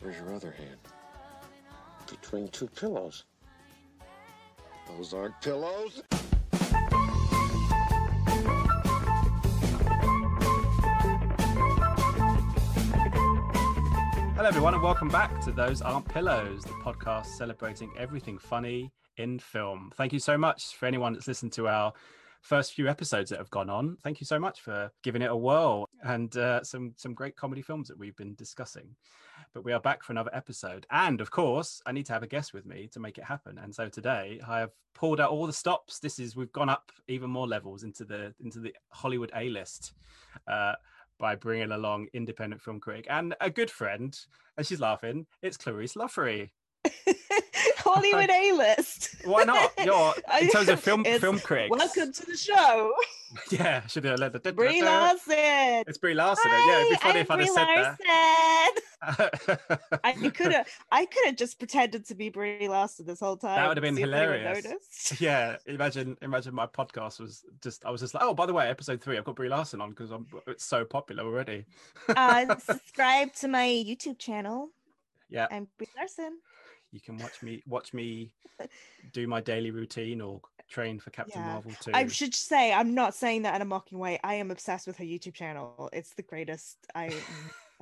Where's your other hand? Between two pillows. Those aren't pillows. Hello, everyone, and welcome back to Those Aren't Pillows, the podcast celebrating everything funny in film. Thank you so much for anyone that's listened to our first few episodes that have gone on. Thank you so much for giving it a whirl and uh, some some great comedy films that we've been discussing. But we are back for another episode, and of course, I need to have a guest with me to make it happen. And so today, I have pulled out all the stops. This is we've gone up even more levels into the into the Hollywood A list. Uh, by bringing along independent film critic and a good friend, and she's laughing. It's Clarice Loffery. Hollywood A list. Why not? You're in terms of film film critics. Welcome to the show. Yeah, should have let the Brie Larson. It's Brie Larson. yeah, it'd be funny Hi, if I'd have said Larson. that. I could have I could have just pretended to be Brie Larson this whole time. That would have been see if anyone hilarious. yeah, imagine imagine my podcast was just I was just like, oh, by the way, episode three, I've got Brie Larson on because I'm it's so popular already. uh, subscribe to my YouTube channel. Yeah, I'm Brie Larson. You can watch me watch me do my daily routine or train for Captain Yeah. Marvel too. I should say I'm not saying that in a mocking way. I am obsessed with her YouTube channel. It's the greatest. I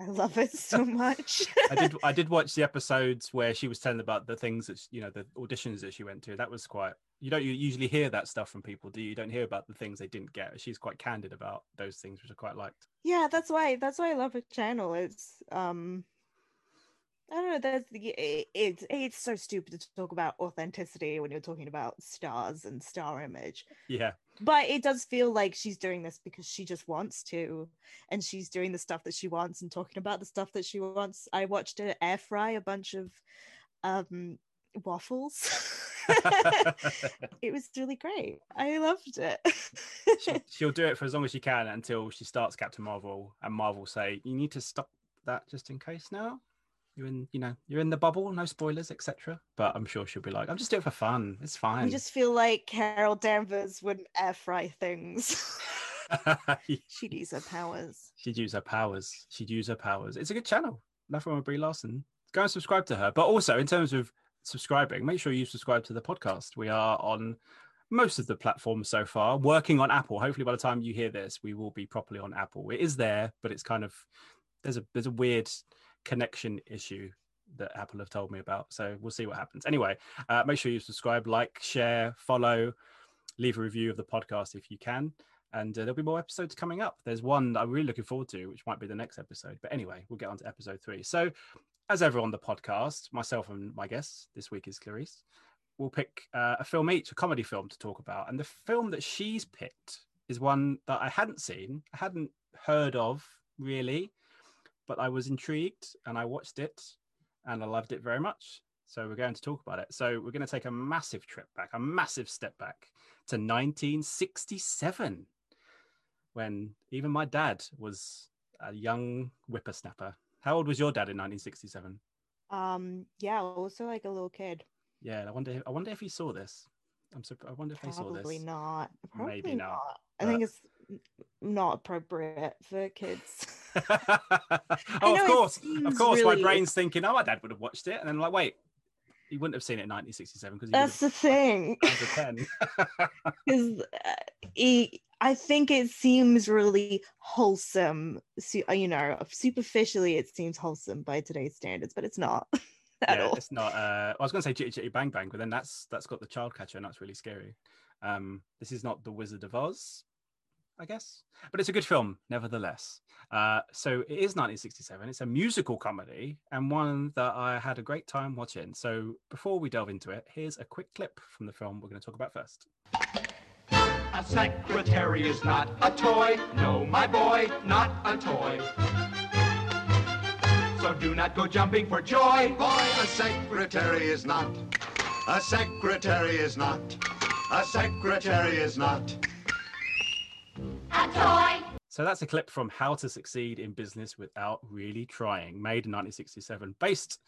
I love it so much. I did I did watch the episodes where she was telling about the things that you know the auditions that she went to. That was quite you don't usually hear that stuff from people, do you? You don't hear about the things they didn't get. She's quite candid about those things, which I quite liked. yeah that's why that's why i love her channel it's um i don't know that's the it, it's it's so stupid to talk about authenticity when you're talking about stars and star image. Yeah, but it does feel like she's doing this because she just wants to and she's doing the stuff that she wants and talking about the stuff that she wants. I watched her air fry a bunch of um waffles. It was really great. I loved it. She, she'll do it for as long as she can until she starts Captain Marvel, and Marvel say you need to stop that just in case now. You're in, you know, you're in the bubble, no spoilers, etc. But I'm sure she'll be like, I'm just doing it for fun. It's fine. I just feel like Carol Danvers wouldn't air fry things. She'd use her powers. She'd use her powers. She'd use her powers. It's a good channel. Nothing wrong with Brie Larson. Go and subscribe to her. But also, in terms of subscribing, make sure you subscribe to the podcast. We are on most of the platforms so far, working on Apple. Hopefully, by the time you hear this, we will be properly on Apple. It is there, but it's kind of there's a there's a weird connection issue that Apple have told me about. So we'll see what happens. Anyway, uh, make sure you subscribe, like, share, follow, leave a review of the podcast if you can. And uh, there'll be more episodes coming up. There's one I'm really looking forward to, which might be the next episode. But anyway, we'll get on to episode three. So, as ever on the podcast, myself and my guest this week is Clarice. We'll pick uh, a film each, a comedy film to talk about. And the film that she's picked is one that I hadn't seen, I hadn't heard of really, but I was intrigued and I watched it and I loved it very much. So we're going to talk about it. So we're going to take a massive trip back, a massive step back to 1967, when even my dad was a young whippersnapper. How old was your dad in 1967? Um, yeah, also like a little kid. Yeah, I wonder. I wonder if he saw this. I'm so. I wonder if he saw this. Probably not. Probably Maybe not, I think it's not appropriate for kids. oh, of course, of course. My brain's thinking, "Oh, my dad would have watched it," and then like, wait, he wouldn't have seen it in 1967 because That's the thing. Because uh, he- I think it seems really wholesome. uh, You know, superficially, it seems wholesome by today's standards, but it's not at yeah, all. it's not. Uh, I was going to say Chitty Chitty Bang Bang, but then that's that's got the child catcher, and that's really scary. Um, this is not the Wizard of Oz, I guess, but it's a good film nevertheless. Uh, so it is 1967. It's a musical comedy and one that I had a great time watching. So before we delve into it, here's a quick clip from the film we're going to talk about first. A secretary is not a toy. No, my boy, not a toy. So do not go jumping for joy. Boy, a secretary is not. A secretary is not. A secretary is not. So that's a clip from How to Succeed in Business Without Really Trying, made in 1967, based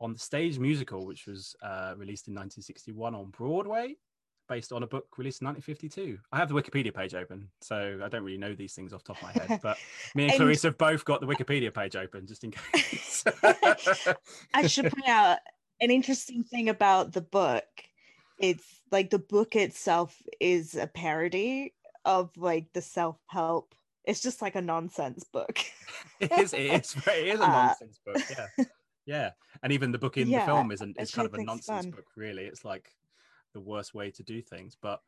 on the stage musical, which was uh, released in 1961 on Broadway. based on a book released in 1952. I have the Wikipedia page open, so I don't really know these things off the top of my head. But me and, And- Clarice have both got the Wikipedia page open just in case. I should point out an interesting thing about the book. It's like the book itself is a parody of like the self help. It's just like a nonsense book. it is it is, it is a Uh, nonsense book. Yeah, yeah. And even the book in Yeah, the film isn't. Is which kind of a nonsense fun. book. Really, it's like the worst way to do things. But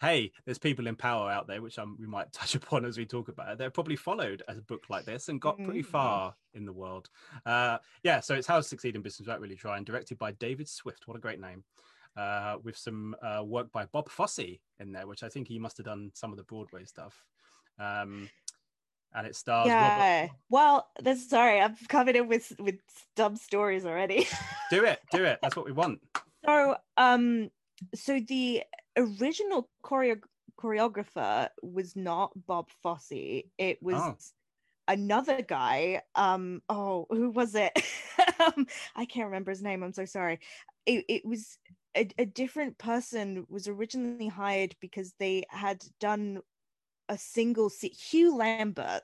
hey, there's people in power out there, which um, we might touch upon as we talk about it. They're probably followed a book like this and got pretty Mhm. far in the world. Uh, yeah. So it's How to Succeed in Business Without Really Trying, directed by David Swift. What a great name. Uh, with some uh, work by Bob Fosse in there, which I think he must have done some of the Broadway stuff. Um, and it stars Robert yeah. Well, this sorry, I've covered it with with dumb stories already. do it do it that's what we want So, um, so the original choreo- choreographer was not Bob Fosse. It was Oh. another guy. Um, oh, who was it? um, I can't remember his name. I'm so sorry. It, it was a, a different person was originally hired because they had done a single se- Hugh Lambert.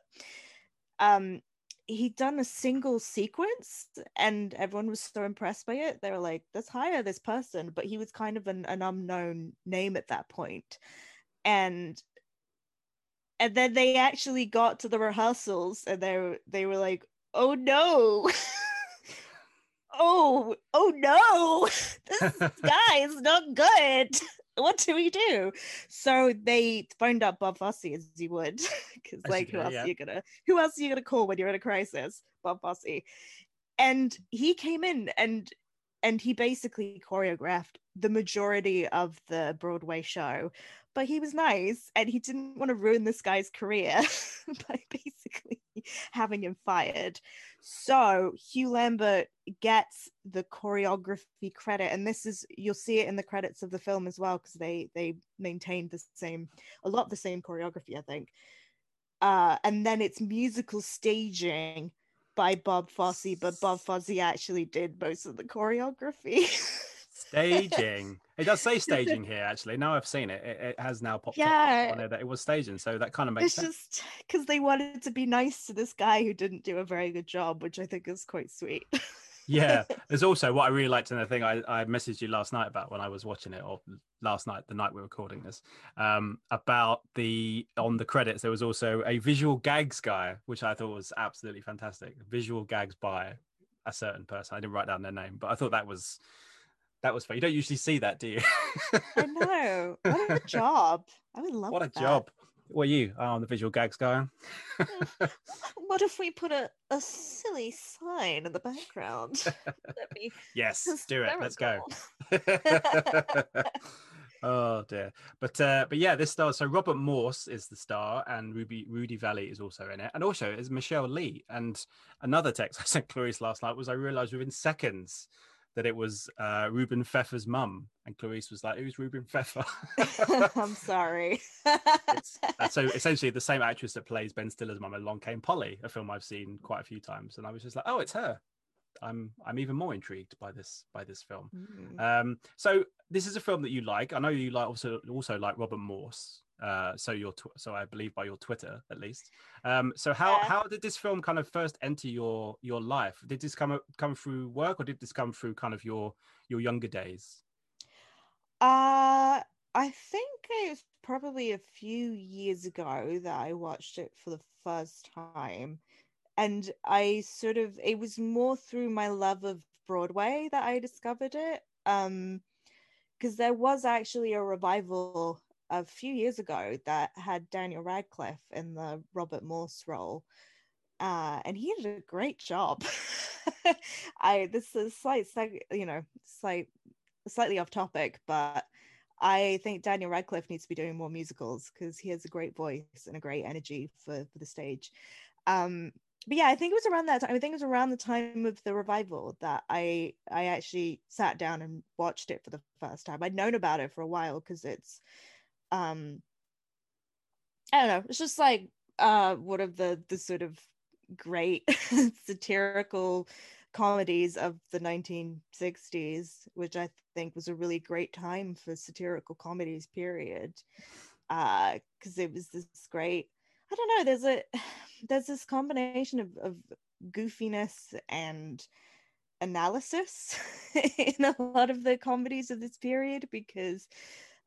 Um, he'd done a single sequence and everyone was so impressed by it. They were like let's hire this person. But he was kind of an, an unknown name at that point. And and then they actually got to the rehearsals and they they were like oh no oh oh no this guy is not good. What do we do? So they phoned up bob fosse as you would because like who else yeah. are you gonna who else are you gonna call when you're in a crisis? Bob fosse. And he came in and and he basically choreographed the majority of the broadway show. But he was nice and he didn't want to ruin this guy's career by basically having him fired. So hugh lambert gets the choreography credit and this is you'll see it in the credits of the film as well because they they maintained the same a lot the same choreography i think. Uh and then it's musical staging by bob fosse but bob fosse actually did most of the choreography staging. It does say staging here actually. Now i've seen it it, it has now popped Yeah. up on there that it was staging so that kind of makes it's sense. just because they wanted to be nice to this guy who didn't do a very good job which i think is quite sweet. Yeah. There's also what i really liked in the thing I, I messaged you last night about when i was watching it or last night the night we were recording this um about the on the credits there was also a visual gags guy which i thought was absolutely fantastic. Visual gags by a certain person. I didn't write down their name but i thought that was that was fun you don't usually see that do you? I know. What a job. I would love that. what a that. job. What are you? Oh, i'm the visual gags guy. What if we put a, a silly sign in the background? That'd be yes do it. Let's go. oh dear. But uh but yeah this stars so robert morse is the star and ruby rudy vallée is also in it. And also is michele lee. And another text i sent clarice last night was i realized within seconds that it was uh reuben feffer's mum and clarice was like who's reuben feffer i'm sorry uh, so essentially the same actress that plays ben stiller's mum in long came polly a film i've seen quite a few times and i was just like oh it's her i'm i'm even more intrigued by this by this film Mm. um, so this is a film that you like. I know you like also also like Robert Morse. Uh, so your tw- so I believe by your Twitter at least. Um, so how Yeah. how did this film kind of first enter your your life? Did this come come through work or did this come through kind of your your younger days? Uh, I think it was probably a few years ago that I watched it for the first time. And I sort of, it was more through my love of Broadway that I discovered it. Um, because there was actually a revival a few years ago that had Daniel Radcliffe in the Robert Morse role. Uh, and he did a great job. I this is slight, slight, you know, slight, slightly off topic, but I think Daniel Radcliffe needs to be doing more musicals because he has a great voice and a great energy for, for the stage. Um, but yeah, I think it was around that time. I think it was around the time of the revival that I I actually sat down and watched it for the first time. I'd known about it for a while because it's um I don't know, it's just like uh one of the the sort of great satirical comedies of the 1960s, which I think was a really great time for satirical comedies. Period, because uh, it was this great. I don't know. There's a there's this combination of, of goofiness and analysis in a lot of the comedies of this period because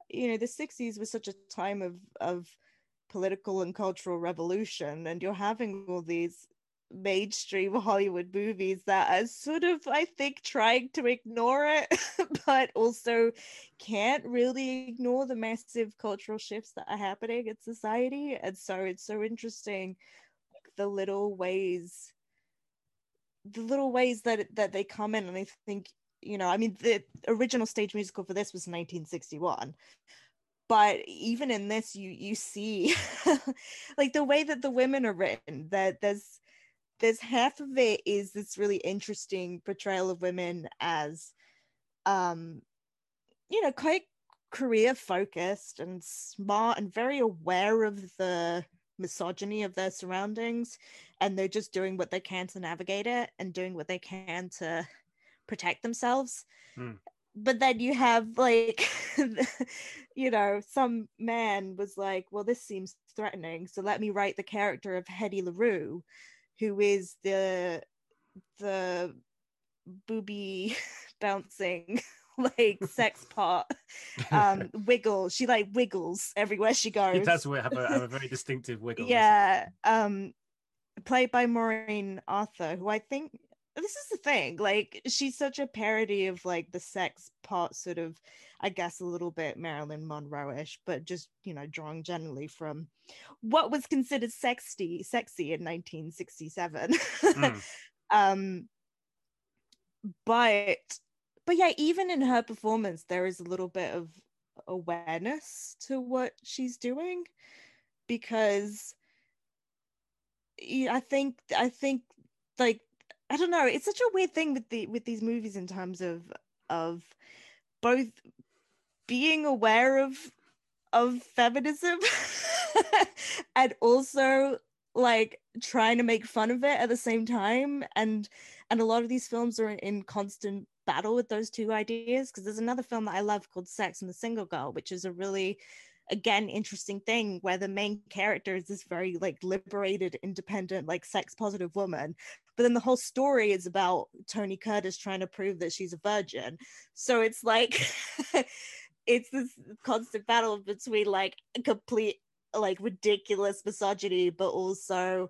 you know the 60s was such a time of of political and cultural revolution and you're having all these mainstream Hollywood movies that are sort of, I think, trying to ignore it, but also can't really ignore the massive cultural shifts that are happening in society. And so it's so interesting the little ways the little ways that that they come in and i think you know i mean the original stage musical for this was 1961 but even in this you you see like the way that the women are written that there's there's half of it is this really interesting portrayal of women as um you know quite career focused and smart and very aware of the misogyny of their surroundings. And they're just doing what they can to navigate it and doing what they can to protect themselves. Mm. but then you have like you know some man was like well this seems threatening so let me write the character of Hedy LaRue who is the the booby bouncing like sex pot um wiggle. She like wiggles everywhere she goes it does have a, have a very distinctive wiggle yeah um played by maureen arthur who i think this is the thing like she's such a parody of like the sex part sort of i guess a little bit marilyn monroe-ish but just you know drawing generally from what was considered sexy sexy in 1967 mm. um but but yeah even in her performance there is a little bit of awareness to what she's doing because i think i think like I don't know. It's such a weird thing with the with these movies in terms of of both being aware of of feminism and also like trying to make fun of it at the same time and and a lot of these films are in, in constant battle with those two ideas because there's another film that I love called Sex and the Single Girl which is a really again interesting thing where the main character is this very like liberated independent like sex positive woman but then the whole story is about tony curtis trying to prove that she's a virgin. So it's like it's this constant battle between like complete like ridiculous misogyny but also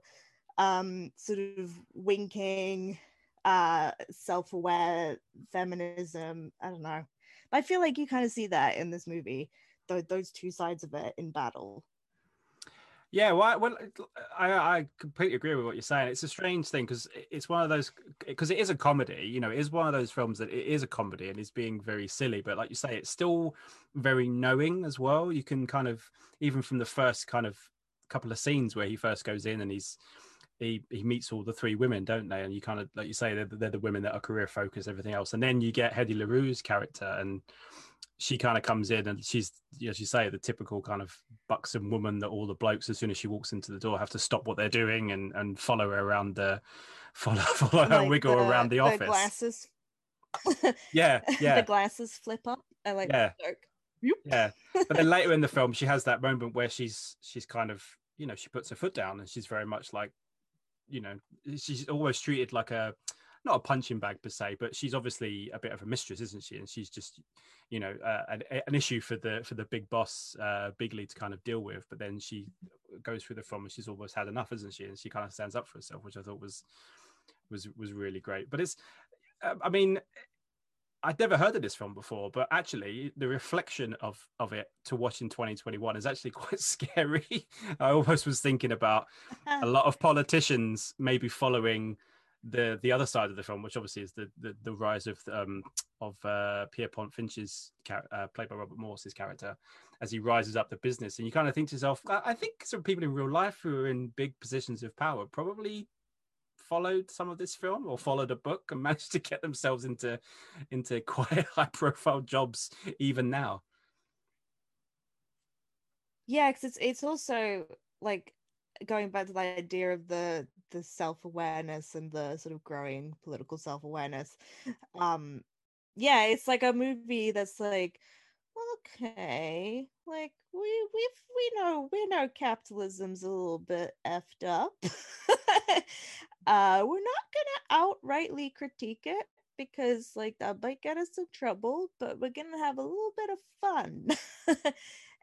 um sort of winking uh self-aware feminism. I don't know. But i feel like you kind of see that in this movie th- those two sides of it in battle. Yeah, well, well, I, I completely agree with what you're saying. It's a strange thing because it's one of those because it is a comedy. You know, it is one of those films that it is a comedy and is being very silly, but like you say, it's still very knowing as well. You can kind of even from the first kind of couple of scenes where he first goes in and he's he he meets all the three women, don't they? And you kind of like you say they're, they're the women that are career focused, everything else, and then you get Hedy LaRue's character and she kind of comes in and she's, as you say, the typical kind of buxom woman that all the blokes, as soon as she walks into the door, have to stop what they're doing and, and follow her around the follow follow like her wiggle the, around the, the office. Glasses. yeah, yeah. the glasses flip up. I like yeah. Yeah, but then later in the film, she has that moment where she's she's kind of you know she puts her foot down and she's very much like you know she's always treated like a not a punching bag per se, but she's obviously a bit of a mistress, isn't she? And she's just, you know, uh, an, an, issue for the for the big boss, uh, Biggley to kind of deal with. But then she goes through the film and she's almost had enough, isn't she? And she kind of stands up for herself, which I thought was was was really great. But it's, uh, I mean, I'd never heard of this film before, but actually the reflection of of it to watch in 2021 is actually quite scary. I almost was thinking about a lot of politicians maybe following the the other side of the film, which obviously is the the, the rise of um, of uh, Pierrepont Finch's uh, played by Robert Morse's character as he rises up the business, and you kind of think to yourself, I think some people in real life who are in big positions of power probably followed some of this film or followed a book and managed to get themselves into into quite high profile jobs even now. Yeah, because it's it's also like going back to the idea of the the self-awareness and the sort of growing political self-awareness um yeah it's like a movie that's like okay like we we we know we know capitalism's a little bit effed up. Uh we're not gonna outrightly critique it because like that might get us in trouble but we're gonna have a little bit of fun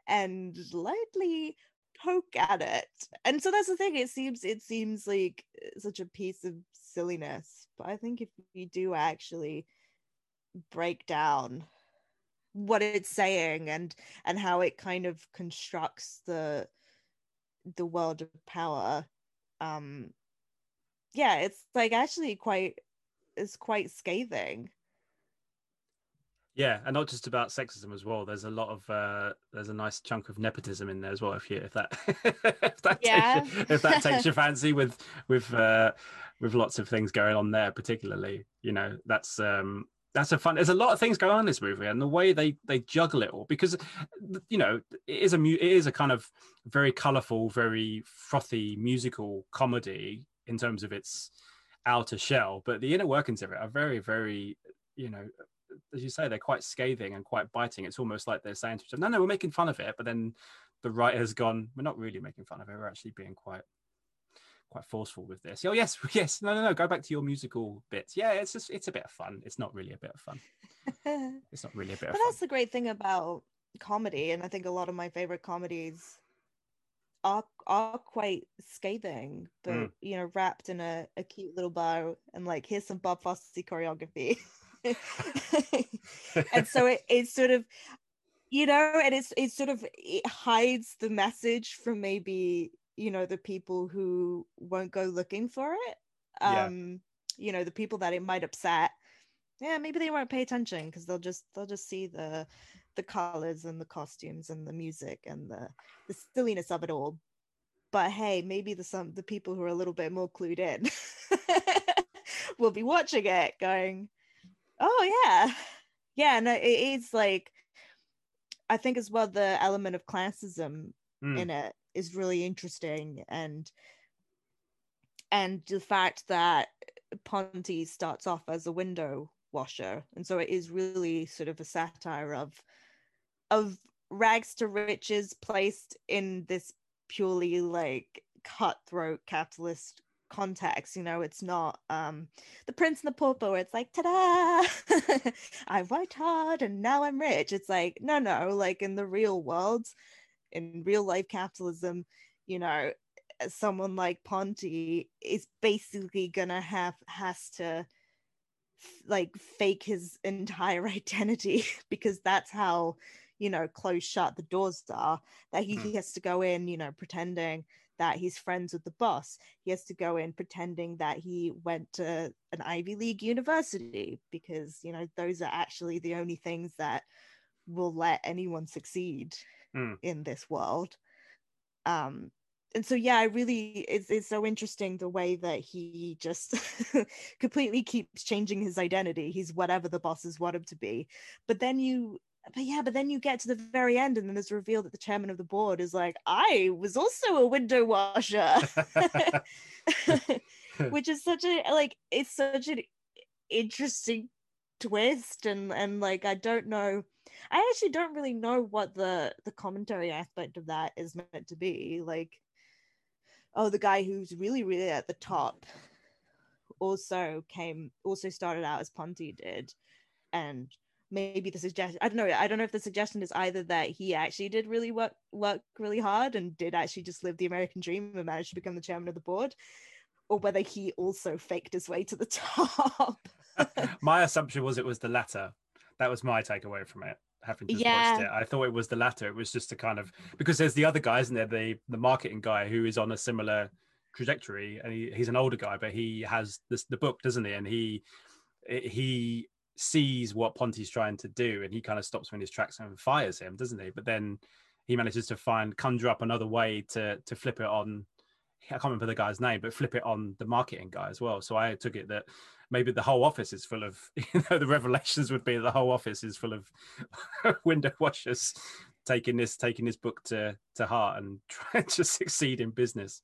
and lightly poke at it. And so that's the thing it seems it seems like uh, such a piece of silliness but i think if you do actually break down what it's saying and and how it kind of constructs the the world of power um yeah it's like actually quite it's quite scathing Yeah, and not just about sexism as well. There's a lot of uh, there's a nice chunk of nepotism in there as well. If you if that if that Yeah. takes you, if that takes your fancy with with uh, with lots of things going on there, particularly, you know, that's um that's a fun. There's a lot of things going on in this movie, and the way they they juggle it all because you know it is a mu- it is a kind of very colourful, very frothy musical comedy in terms of its outer shell, but the inner workings of it are very very you know as you say, they're quite scathing and quite biting. It's almost like they're saying to each other, "No, no, we're making fun of it," but then the writer has gone, "We're not really making fun of it. We're actually being quite, quite forceful with this." Oh, yes, yes, no, no, no. Go back to your musical bits. Yeah, it's just it's a bit of fun. It's not really a bit of fun. It's not really a bit of that's the great thing about comedy and i think a lot of my favorite comedies are are quite scathing but Mm. you know wrapped in a, a cute little bow and like here's some bob fosse choreography and so it, it's sort of you know and it's it sort of it hides the message from maybe you know the people who won't go looking for it. Yeah. um you know the people that it might upset. Yeah maybe they won't pay attention because they'll just they'll just see the the colors and the costumes and the music and the the silliness of it all. But hey maybe the some the people who are a little bit more clued in will be watching it going oh yeah yeah no it is like i think as well the element of classism Mm. in it is really interesting and and the fact that ponty starts off as a window washer and so it is really sort of a satire of of rags to riches placed in this purely like cutthroat capitalist context you know it's not um the prince and the pauper where it's like ta-da i worked hard and now i'm rich it's like no no like in the real world in real life capitalism you know someone like ponty is basically gonna have has to like fake his entire identity because that's how you know close shut the doors are that he Mm. has to go in you know pretending that he's friends with the boss. He has to go in pretending that he went to an ivy league university because you know those are actually the only things that will let anyone succeed Mm. in this world. Um and so yeah i really it's, it's so interesting the way that he just completely keeps changing his identity. He's whatever the bosses want him to be. But then you but yeah but then you get to the very end and then there's revealed that the chairman of the board is like i was also a window washer. Which is such a like it's such an interesting twist and and like i don't know i actually don't really know what the the commentary aspect of that is meant to be like oh the guy who's really really at the top also came also started out as ponty did and maybe the suggestion i don't know i don't know if the suggestion is either that he actually did really work work really hard and did actually just live the american dream and managed to become the chairman of the board or whether he also faked his way to the top my assumption was it was the latter. That was my takeaway from it. Having just Yeah. watched it, I thought it was the latter. It was just to kind of because there's the other guy, isn't there? The the marketing guy who is on a similar trajectory, and he, he's an older guy, but he has this the book, doesn't he? And he he sees what Ponty's trying to do, and he kind of stops him in his tracks and fires him, doesn't he? But then he manages to find conjure up another way to to flip it on. I can't remember the guy's name, but flip it on the marketing guy as well. So I took it that maybe the whole office is full of you know the revelations would be the whole office is full of window washers taking this taking this book to to heart and trying to succeed in business.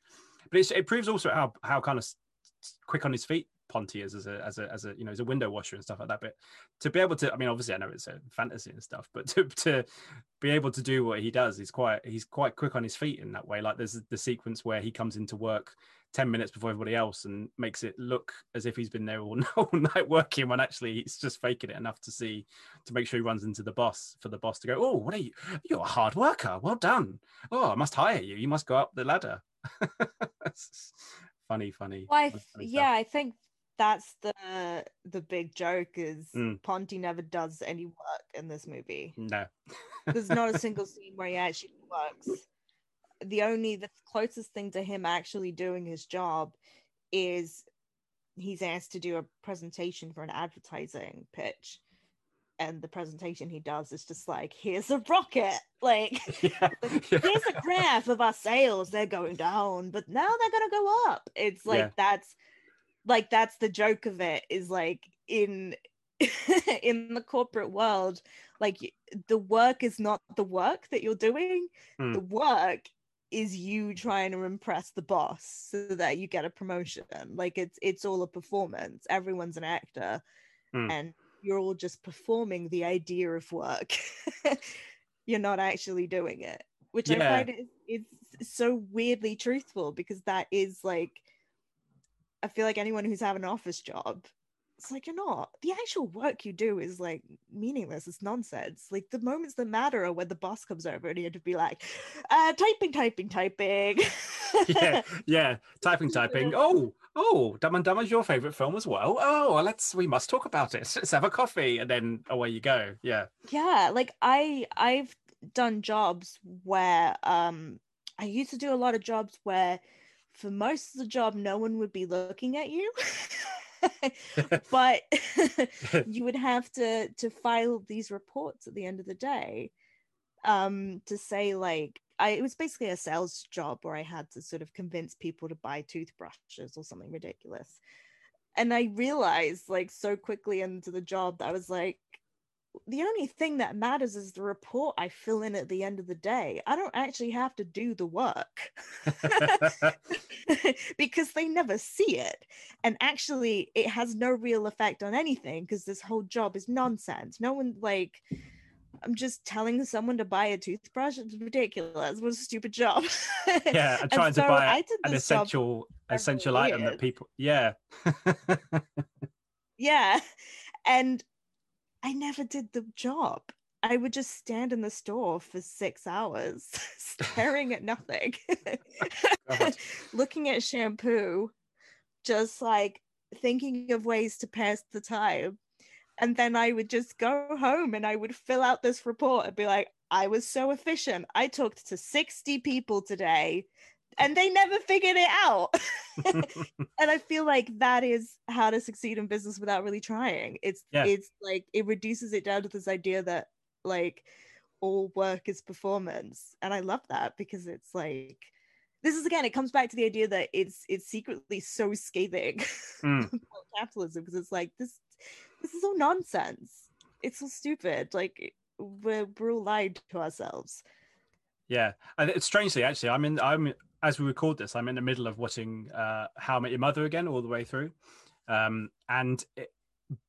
But it proves also how how kind of quick on his feet Ponty is as a as a as a you know as a window washer and stuff like that. But to be able to, I mean, obviously I know it's a fantasy and stuff, but to to be able to do what he does, he's quite he's quite quick on his feet in that way. Like there's the sequence where he comes into work 10 minutes before everybody else and makes it look as if he's been there all, all night working when actually he's just faking it enough to see to make sure he runs into the boss for the boss to go oh what are you you're a hard worker well done oh i must hire you you must go up the ladder funny funny, Well, I funny th- stuff. yeah, I think that's the the big joke is Mm. Ponty never does any work in this movie. no There's not a single scene where he actually works. The only the closest thing to him actually doing his job is he's asked to do a presentation for an advertising pitch. And the presentation he does is just like, here's a rocket. Like, yeah, here's a graph of our sales. They're going down, but now they're gonna go up. It's like Yeah. that's like that's the joke of it is like in in the corporate world, like the work is not the work that you're doing. Hmm. The work is you trying to impress the boss so that you get a promotion. Like it's it's all a performance. Everyone's an actor, Hmm. and you're all just performing the idea of work. you're not actually doing it, which I find is it's so weirdly truthful because that is like I feel like anyone who's having an office job, it's like you're not. The actual work you do is like meaningless. It's nonsense. Like the moments that matter are when the boss comes over and you have to be like, uh, typing, typing, typing. yeah yeah typing typing oh oh dumb and dumber is your favorite film as well oh let's we must talk about it let's have a coffee and then away you go yeah yeah like i i've done jobs where um i used to do a lot of jobs where for most of the job no one would be looking at you but you would have to to file these reports at the end of the day um to say like I, it was basically a sales job where I had to sort of convince people to buy toothbrushes or something ridiculous. And I realized like so quickly into the job that I was like, the only thing that matters is the report I fill in at the end of the day. I don't actually have to do the work because they never see it. And actually, it has no real effect on anything because this whole job is nonsense. No one, like, I'm just telling someone to buy a toothbrush. It's ridiculous. What a stupid job. yeah And trying to buy I a- did an essential essential item that people yeah yeah. And I never did the job. I would just stand in the store for six hours staring at nothing, looking at shampoo, just like thinking of ways to pass the time. And then I would just go home and I would fill out this report and be like, I was so efficient. I talked to 60 people today and they never figured it out. and I feel like that is how to succeed in business without really trying. It's Yeah. it's like it reduces it down to this idea that like all work is performance. And I love that because it's like this is again, it comes back to the idea that it's it's secretly so scathing Mm. capitalism because it's like this this is all nonsense. It's all stupid. Like we're we're all lied to ourselves. Yeah, and it's strangely actually. I'm in. I'm as we record this. I'm in the middle of watching uh, How I Met Your Mother again, all the way through. Um, and it,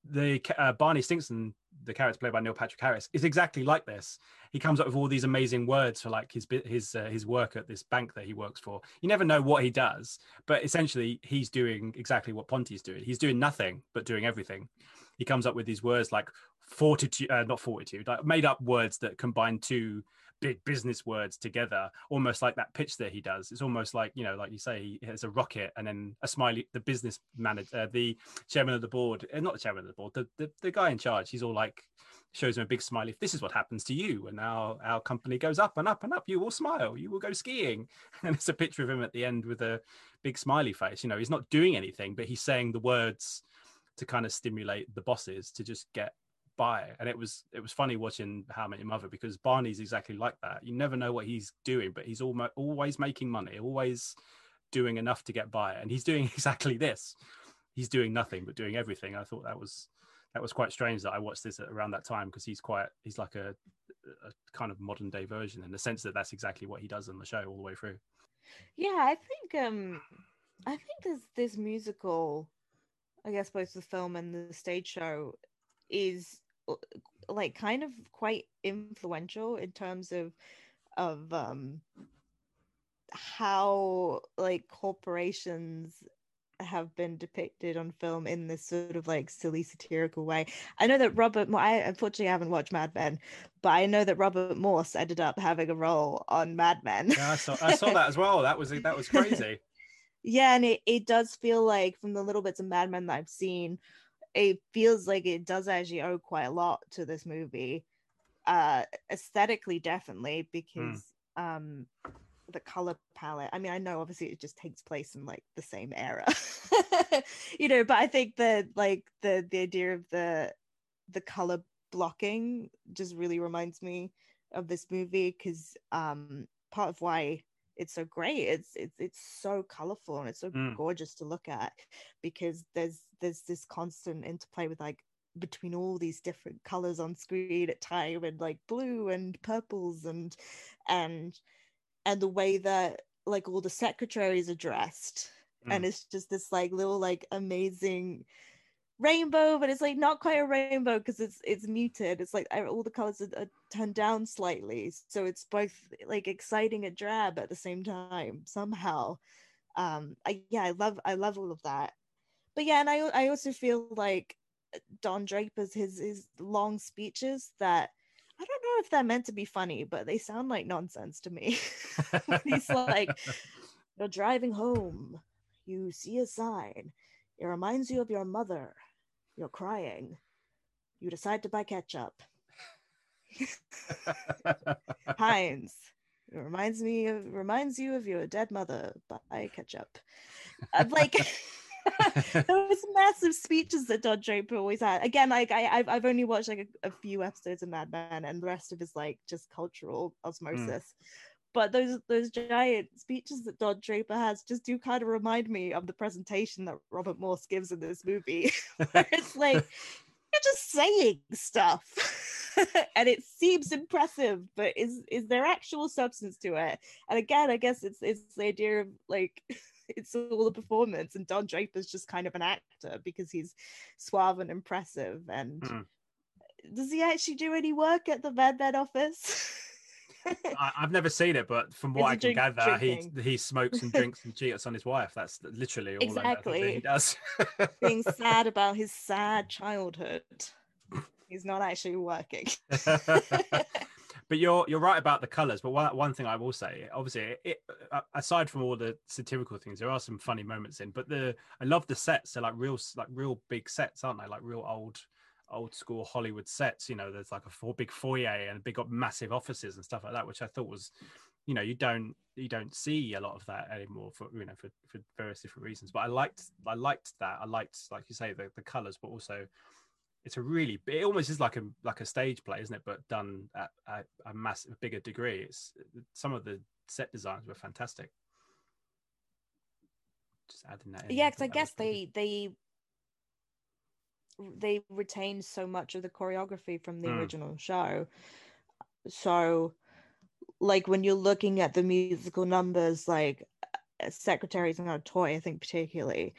the uh, Barney Stinson, the character played by Neil Patrick Harris, is exactly like this. He comes up with all these amazing words for like his his uh, his work at this bank that he works for. You never know what he does, but essentially he's doing exactly what Ponty's doing. He's doing nothing but doing everything. He comes up with these words like fortitude, uh, not fortitude, like made up words that combine two big business words together, almost like that pitch that he does. It's almost like you know, like you say, he has a rocket and then a smiley. The business manager, uh, the chairman of the board, uh, not the chairman of the board, the, the the guy in charge. He's all like shows him a big smiley. This is what happens to you, and our our company goes up and up and up. You will smile. You will go skiing, and it's a picture of him at the end with a big smiley face. You know, he's not doing anything, but he's saying the words to kind of stimulate the bosses to just get by and it was it was funny watching how I Met Your mother because barney's exactly like that. You never know what he's doing but he's almost always making money always doing enough to get by and he's doing exactly this. He's doing nothing but doing everything. I thought that was that was quite strange that I watched this around that time because he's quite he's like a, a kind of modern day version in the sense that that's exactly what he does in the show all the way through. Yeah, I think um I think this this musical, I guess both the film and the stage show is like kind of quite influential in terms of of um how like corporations have been depicted on film in this sort of like silly satirical way. I know that Robert I unfortunately haven't watched Mad Men, but I know that Robert Morse ended up having a role on Mad Men. Yeah, I saw I saw that as well. That was that was crazy. yeah, and it, it does feel like from the little bits of Mad Men that I've seen, it feels like it does actually owe quite a lot to this movie. Uh aesthetically definitely because mm. um the color palette. I mean, I know obviously it just takes place in like the same era, you know, but I think that like the the idea of the the color blocking just really reminds me of this movie because um part of why it's so great it's it's it's so colorful and it's so mm. gorgeous to look at because there's there's this constant interplay with like between all these different colors on screen at time and like blue and purples and and and the way that like all the secretaries are dressed mm. and it's just this like little like amazing rainbow but it's like not quite a rainbow because it's it's muted. It's like all the colors are, are, turned down slightly. So it's both like exciting and drab at the same time somehow. Um I, yeah i love i love all of that. But yeah and i i also feel like don draper's his his long speeches that I don't know if they're meant to be funny, but they sound like nonsense to me. he's like, You're driving home, you see a sign, it reminds you of your mother, you're crying, you decide to buy ketchup. Heinz, it reminds me of reminds you of your dead mother, buy ketchup. I'm like those massive speeches that Don Draper always had. Again, like I, I've I've only watched like a, a, few episodes of Mad Men, and the rest of is like just cultural osmosis. Mm. But those those giant speeches that Don Draper has just do kind of remind me of the presentation that Robert Morse gives in this movie. it's like you're just saying stuff. and it seems impressive, but is is there actual substance to it? And again, I guess it's it's the idea of like it's all a performance and don draper's just kind of an actor because he's suave and impressive and mm. does he actually do any work at the Mad Men office I, have never seen it, but from what I can drink, gather, drinking. he he smokes and drinks and cheats on his wife. That's literally all exactly. he does. Being sad about his sad childhood. He's not actually working but you're you're right about the colors. But one one thing I will say, obviously, it, aside from all the satirical things, there are some funny moments in. But the I love the sets. They're like real like real big sets, aren't they? Like real old old school Hollywood sets. You know, there's like a four, big foyer and big up massive offices and stuff like that, which I thought was, you know, you don't you don't see a lot of that anymore for you know for, for various different reasons. But I liked I liked that. I liked like you say the the colors, but also it's a really it almost is like a like a stage play isn't it but done at, at a massive bigger degree it's some of the set designs were fantastic just adding that in. yeah because i, I guess they they they retained so much of the choreography from the mm. original show so like when you're looking at the musical numbers like secretaries not a toy i think particularly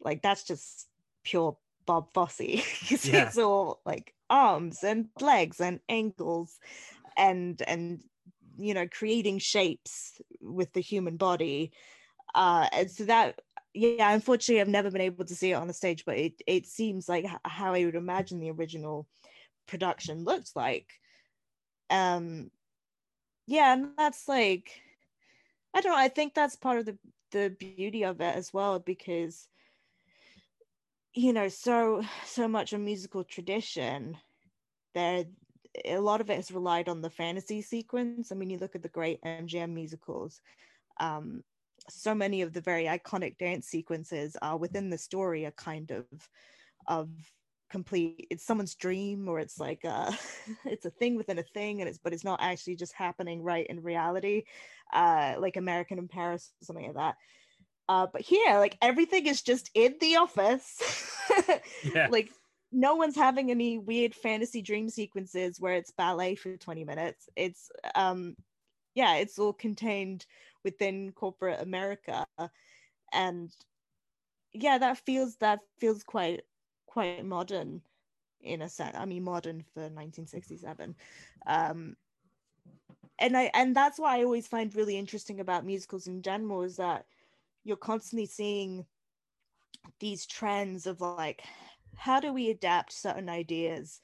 like that's just pure Bob Fosse because yeah. it's all like arms and legs and ankles and and you know creating shapes with the human body uh and so that yeah unfortunately i've never been able to see it on the stage but it it seems like how i would imagine the original production looked like. Um yeah and that's like i don't know i think that's part of the the beauty of it as well because you know so so much of musical tradition there a lot of it has relied on the fantasy sequence. I mean you look at the great mgm musicals um, so many of the very iconic dance sequences are within the story a kind of of complete it's someone's dream or it's like a it's a thing within a thing and it's but it's not actually just happening right in reality uh like american in paris or something like that uh, but here, like everything is just in the office. yeah. Like no one's having any weird fantasy dream sequences where it's ballet for 20 minutes it's um yeah it's all contained within corporate america. And yeah that feels that feels quite quite modern in a sense. I mean modern for 1967 um and i and that's what i always find really interesting about musicals in general is that you're constantly seeing these trends of like how do we adapt certain ideas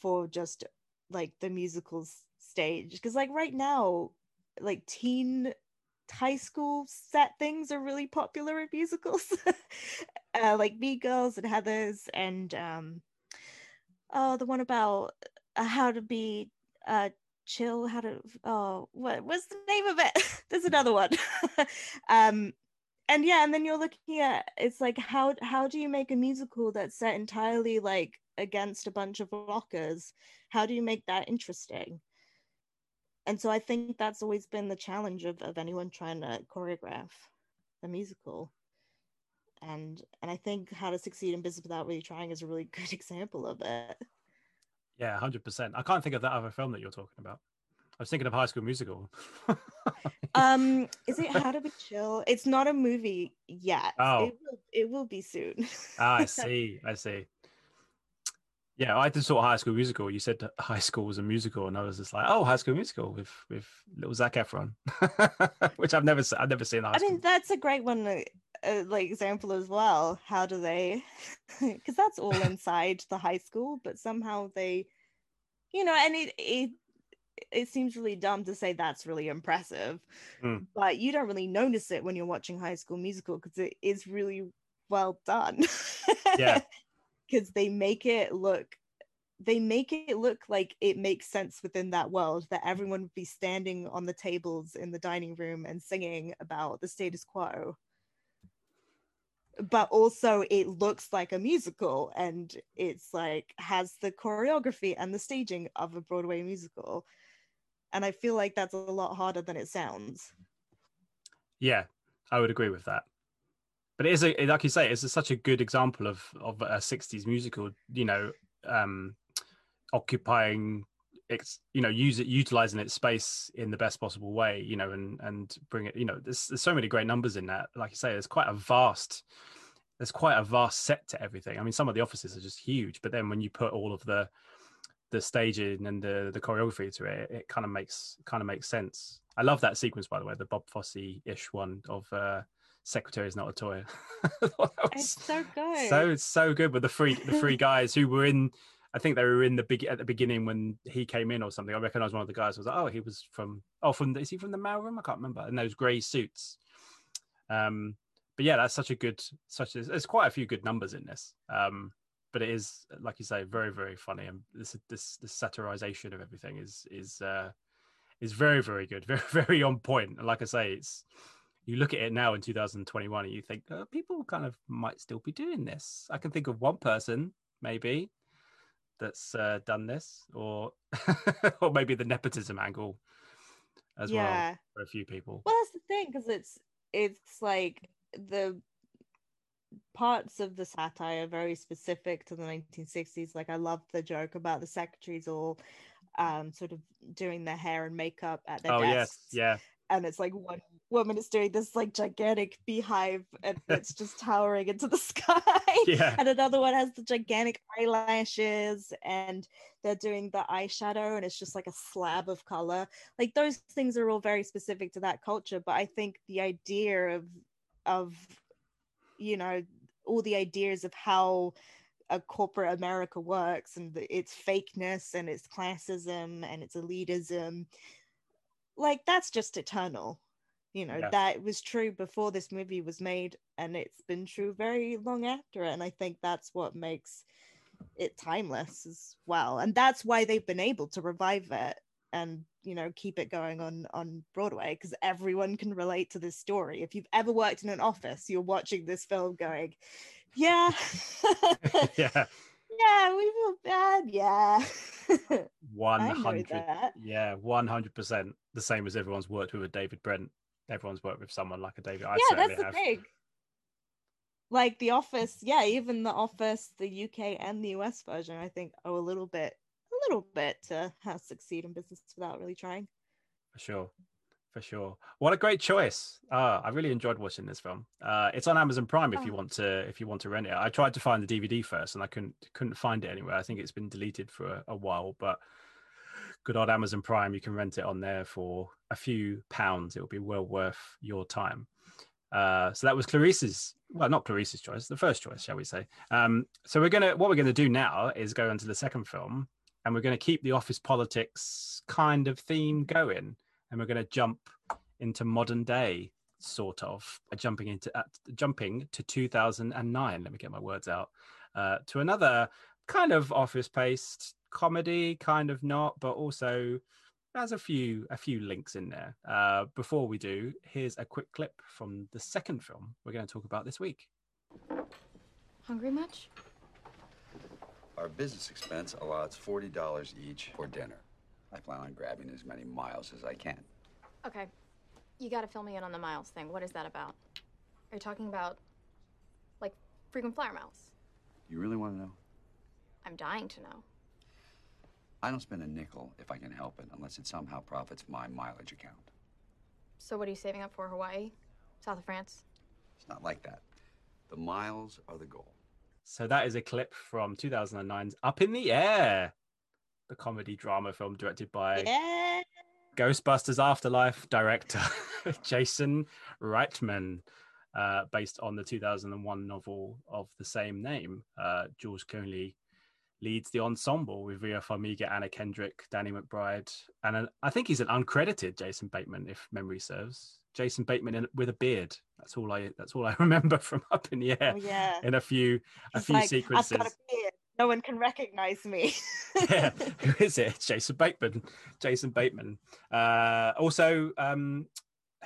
for just like the musical stage? Because like right now like teen high school set things are really popular in musicals. Uh, like Mean Girls and Heathers and um oh the one about uh, how to be uh chill how to oh what what's the name of it? There's another one. Um and yeah and then you're looking at it's like how how do you make a musical that's set entirely like against a bunch of rockers? How do you make that interesting and so i think that's always been the challenge of, of anyone trying to choreograph a musical and and i think how to succeed in business without really trying is a really good example of it Yeah, hundred percent. I can't think of that other film that you're talking about. I was thinking of High School Musical. um is it how to be chill it's not a movie yet Oh. it will, it will be soon ah, I see. I see. Yeah, I just thought High School Musical. You said High School was a musical, and I was just like, "Oh, High School Musical with with little Zac Efron," which I've never I've never seen. High I School. mean, that's a great one, uh, uh, like example as well. How do they? Because that's all inside the high school, but somehow they, you know, and it it it seems really dumb to say that's really impressive, Mm. but you don't really notice it when you're watching High School Musical because it is really well done. Yeah. Because they make it look. They make it look like it makes sense within that world that everyone would be standing on the tables in the dining room and singing about the status quo but also it looks like a musical and it's like has the choreography and the staging of a broadway musical and i feel like that's a lot harder than it sounds Yeah, I would agree with that. But it is a like you say, it's a, such a good example of of a '60s musical. You know, um, occupying its you know use it utilizing its space in the best possible way. You know, and and bring it. You know, there's there's so many great numbers in that. Like you say, there's quite a vast there's quite a vast set to everything. I mean, some of the offices are just huge, but then when you put all of the the staging and the the choreography to it, it kind of makes kind of makes sense. I love that sequence, by the way, the Bob Fosse ish one of uh, "Secretary is not a toy." It's so good so it's so good with the three the three guys who were in. I think they were in the big at the beginning when he came in or something. I recognized one of the guys. I was like, oh, he was from oh from is he from the mailroom? I can't remember. In those grey suits. Um, but yeah, that's such a good such as there's quite a few good numbers in this. Um, but it is like you say, very very funny, and this this this satirization of everything is is uh, is very very good, very very on point. And like I say, it's you look at it now in 2021 and you think uh, people kind of might still be doing this. I can think of one person maybe that's uh, done this, or or maybe the nepotism angle as well for a few people. well that's the thing because it's it's like the parts of the satire are very specific to the 1960s like i love the joke about the secretaries all um sort of doing their hair and makeup at their Oh yes, desks yeah, and it's like one woman is doing this like gigantic beehive and it's just towering into the sky Yeah. and another one has the gigantic eyelashes and they're doing the eyeshadow and it's just like a slab of color like those things are all very specific to that culture but i think the idea of of you know all the ideas of how a corporate america works and the, its fakeness and its classism and its elitism like that's just eternal you know Yeah. that was true before this movie was made and it's been true very long after it and i think that's what makes it timeless as well and that's why they've been able to revive it and you know keep it going on on broadway because everyone can relate to this story if you've ever worked in an office you're watching this film going yeah yeah, yeah we feel bad yeah one hundred. Yeah, one hundred percent. The same as everyone's worked with a David Brent. Everyone's worked with someone like a David. I yeah certainly that's the have. thing like The Office, yeah, even The Office, the UK and the US version, I think owe a little bit, a little bit to how to succeed in business without really trying. For sure. For sure. What a great choice. Uh, I really enjoyed watching this film. Uh, it's on Amazon Prime if you Oh. want to if you want to rent it. I tried to find the DVD first and I couldn't couldn't find it anywhere. I think it's been deleted for a, a while, but good old Amazon Prime, you can rent it on there for a few pounds. It will be well worth your time. Uh, so that was Clarice's, well, not Clarice's choice, the first choice, shall we say? Um, so we're gonna, what we're gonna do now is go into the second film, and we're gonna keep the office politics kind of theme going, and we're gonna jump into modern day, sort of, jumping into uh, jumping to 2009. Let me get my words out. Uh, to another kind of office-paced comedy, kind of not, but also there's a few a few links in there. Uh, before we do, here's a quick clip from the second film we're going to talk about this week. Hungry much? Our business expense allows $40 each for dinner. I plan on grabbing as many miles as I can. Okay. You gotta fill me in on the miles thing. What is that about? Are you talking about, like, frequent flyer miles? You really want to know? I'm dying to know. I don't spend a nickel if I can help it unless it somehow profits my mileage account. So, what are you saving up for? Hawaii? South of France? It's not like that. The miles are the goal. So that is a clip from 2009's Up in the Air, the comedy drama film directed by Yeah. Ghostbusters Afterlife director Jason Reitman, uh, based on the 2001 novel of the same name. Uh, George Clooney leads the ensemble with Vera Farmiga, Anna Kendrick, Danny McBride, and an, I think he's an uncredited Jason Bateman, if memory serves. Jason Bateman in, with a beard. That's all I. That's all I remember from Up in the Air. Oh, yeah. In a few, a He's few like, sequences. I've got a beard. No one can recognize me. yeah, who is it? Jason Bateman. Jason Bateman. Uh, also, um,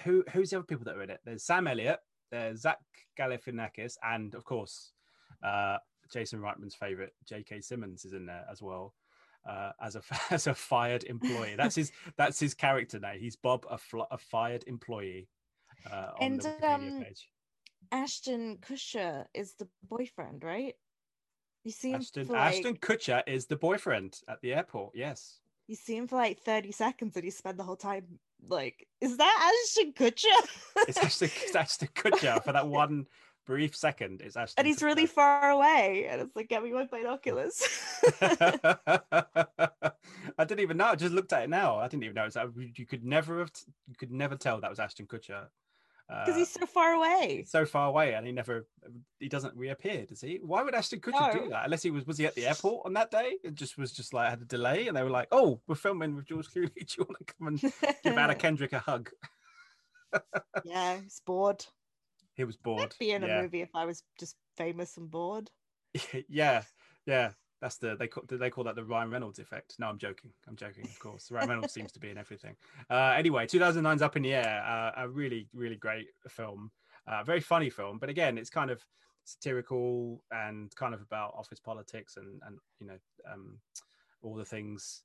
who who's the other people that are in it? There's Sam Elliott, there's Zach Galifianakis, and of course, uh, Jason Reitman's favorite, J.K. Simmons, is in there as well. Uh, as a as a fired employee, that's his that's his character now. He's Bob, a, fl- a fired employee. Uh, And, um. Ashton Kutcher is the boyfriend, right? You see him Ashton, like, Ashton Kutcher is the boyfriend at the airport. Yes. you see him for like 30 seconds and you spend the whole time like, is that Ashton Kutcher? It's Ashton, it's Ashton Kutcher for that one brief second. It's Ashton. and he's really far away. And it's like, get me my binoculars. I didn't even know. I just looked at it now. I didn't even know. Was, you could never have. You could never tell that was Ashton Kutcher. Because Uh, he's so far away. so far away, and he never. He doesn't reappear, does he? Why would Ashton Kutcher do that? Unless he was. Was he at the airport on that day? It just was just like had a delay, and they were like, "Oh, we're filming with George Clooney. Do you want to come and give Anna Kendrick a hug?" yeah, he's bored. He was bored. I'd be in yeah. a movie if I was just famous and bored. yeah, yeah. That's the they call they call that the Ryan Reynolds effect. No, I'm joking. I'm joking. Of course, Ryan Reynolds seems to be in everything. Uh, anyway, 2009's Up in the Air, uh, a really really great film, uh, very funny film. But again, it's kind of satirical and kind of about office politics and and you know um, all the things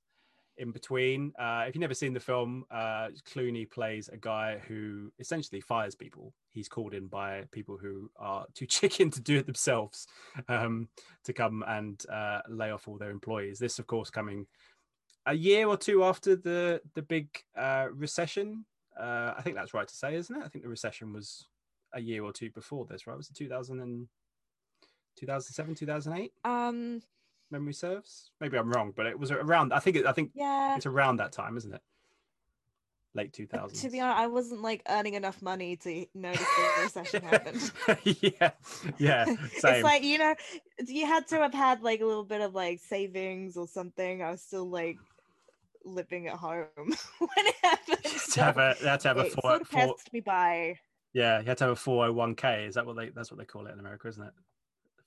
in between. Uh, if you've never seen the film, uh, Clooney plays a guy who essentially fires people. He's called in by people who are too chicken to do it themselves um, to come and uh, lay off all their employees. This, of course, coming a year or two after the the big uh, recession. Uh, I think that's right to say, isn't it? I think the recession was a year or two before this, right? Was it 2000 and 2007, 2008? Um, Memory serves. Maybe I'm wrong, but it was around. I think it, I think yeah. it's around that time, isn't it? Late 2000s. To be honest, I wasn't like earning enough money to notice the recession happened. yeah, yeah, same. It's like you know, you had to have had like a little bit of like savings or something. I was still like living at home when it happened. to have a, they had to have a four, sort of four, passed me by. yeah, you had to have a 401k. Is that what they? That's what they call it in America, isn't it?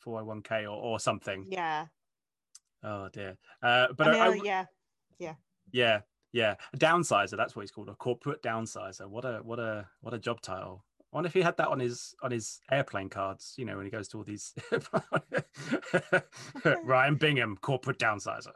401k or, or something. Yeah, Oh dear. Uh, but I I, mean, I- yeah, yeah, yeah, a downsizer. That's what he's called, a corporate downsizer. What a what a what a job title. I wonder if he had that on his on his airplane cards. You know, when he goes to all these. Ryan Bingham, corporate downsizer.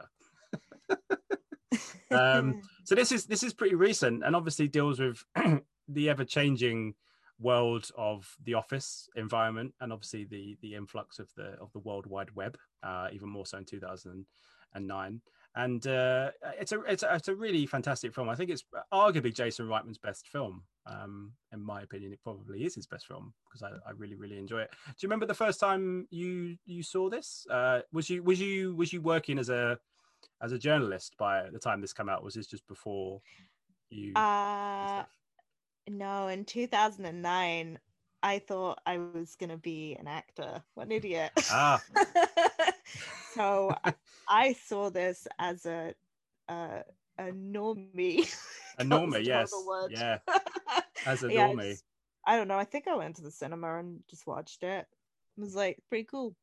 um, so this is this is pretty recent, and obviously deals with the ever changing world of the office environment and obviously the the influx of the of the world wide web uh, even more so in 2009 and uh, it's a it's a it's a really fantastic film. I think it's arguably jason reitman's best film. Um, in my opinion it probably is his best film because I, I really really enjoy it. Do you remember the first time you you saw this? Uh, was you was you was you working as a as a journalist by the time this came out? Was this just before you Uh, no, in 2009, I thought I was going to be an actor. What an idiot. ah so I- I saw this as a a, a normie. a normie yes yeah as a Yeah, normie I don't know. I think I went to the cinema and just watched it. It was like pretty cool.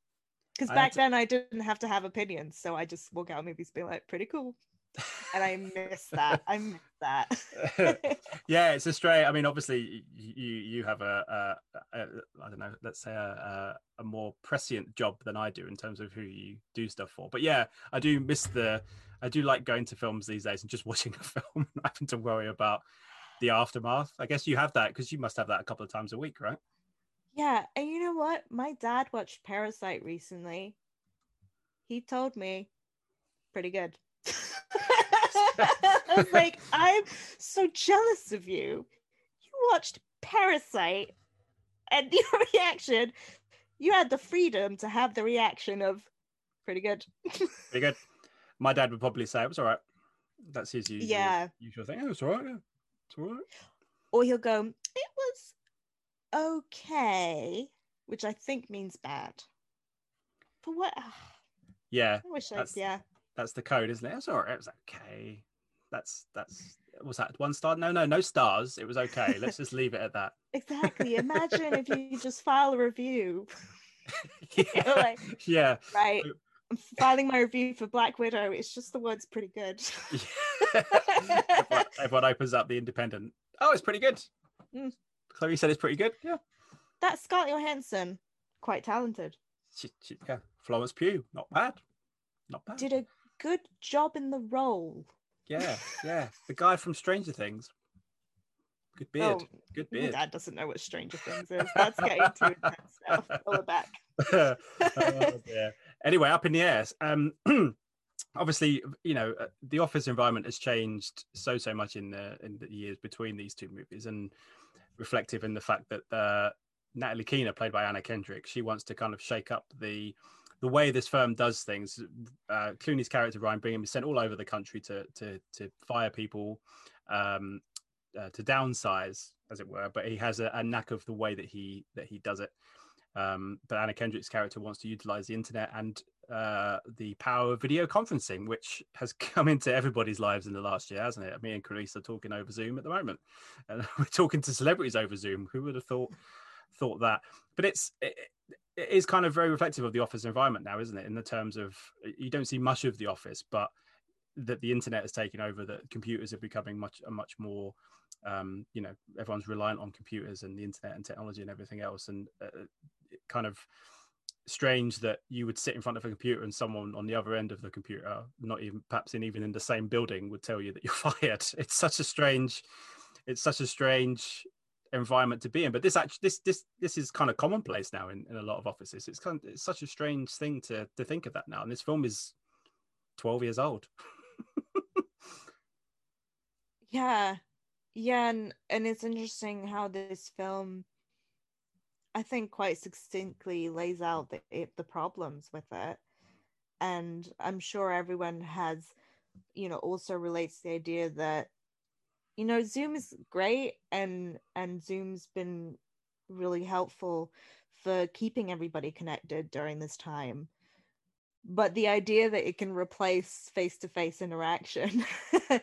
Because back to- then I didn't have to have opinions, so I just walk out of movies being like, pretty cool. And I miss that. I miss that. yeah it's a straight i mean obviously you you have a, a, a i don't know let's say a, a, a more prescient job than i do in terms of who you do stuff for but yeah i do miss the i do like going to films these days and just watching a film and having to worry about the aftermath i guess you have that because you must have that a couple of times a week right yeah, and you know what? My dad watched Parasite recently. He told me pretty good. I was like, I'm so jealous of you. You watched Parasite and your reaction, you had the freedom to have the reaction of pretty good. pretty good my dad would probably say it was all right that's his usual, Yeah. usual thing oh, it's all right yeah it's all right or he'll go, it was okay, which I think means bad. But what? yeah. I wish I, yeah. That's the code, isn't it? It's all right. It was okay. That's that's was that one star? No, no, no stars. It was okay. Let's just leave it at that. Exactly. Imagine if you just file a review, yeah. like- yeah. right? I'm filing my review for Black Widow. It's just the words pretty good. everyone, everyone opens up the Independent. Oh, it's pretty good. Mm. Chloe said it's pretty good. Yeah. That's Scarlett Johansson, quite talented. She, she, yeah. Florence Pugh, not bad. Not bad. Did a good job in the role. Yeah, yeah. The guy from Stranger Things. Good beard. Oh, Good beard. dad doesn't know what Stranger Things is. That's getting too intense now. Pull it back. oh. Anyway, up in the air. Um, obviously, you know, uh, the office environment has changed so so much in the in the years between these two movies, and reflective in the fact that uh, Natalie Keener, played by Anna Kendrick, she wants to kind of shake up the the way this firm does things. Uh, Clooney's character Ryan Bingham is sent all over the country to to to fire people. Um, uh, to downsize, as it were, but he has a, a knack of the way that he that he does it. Um, but Anna Kendrick's character wants to utilize the internet and uh, the power of video conferencing, which has come into everybody's lives in the last year, hasn't it? Me and Carissa are talking over Zoom at the moment, and we're talking to celebrities over Zoom. Who would have thought thought that? But it's it, it is kind of very reflective of the office environment now, isn't it? In the terms of you don't see much of the office, but that the internet has taken over, that computers are becoming much much more um, you know everyone's reliant on computers and the internet and technology and everything else and uh, kind of strange that you would sit in front of a computer and someone on the other end of the computer not even perhaps in even in the same building would tell you that you're fired it's such a strange it's such a strange environment to be in. But this actually this this this is kind of commonplace now in, in a lot of offices. It's kind of it's such a strange thing to to think of that now. And this film is 12 years old. Yeah, yeah, and and it's interesting how this film, I think, quite succinctly lays out the it, the problems with it, and I'm sure everyone has, you know, also relates the idea that, you know, Zoom is great, and and Zoom's been really helpful for keeping everybody connected during this time. But the idea that it can replace face to face interaction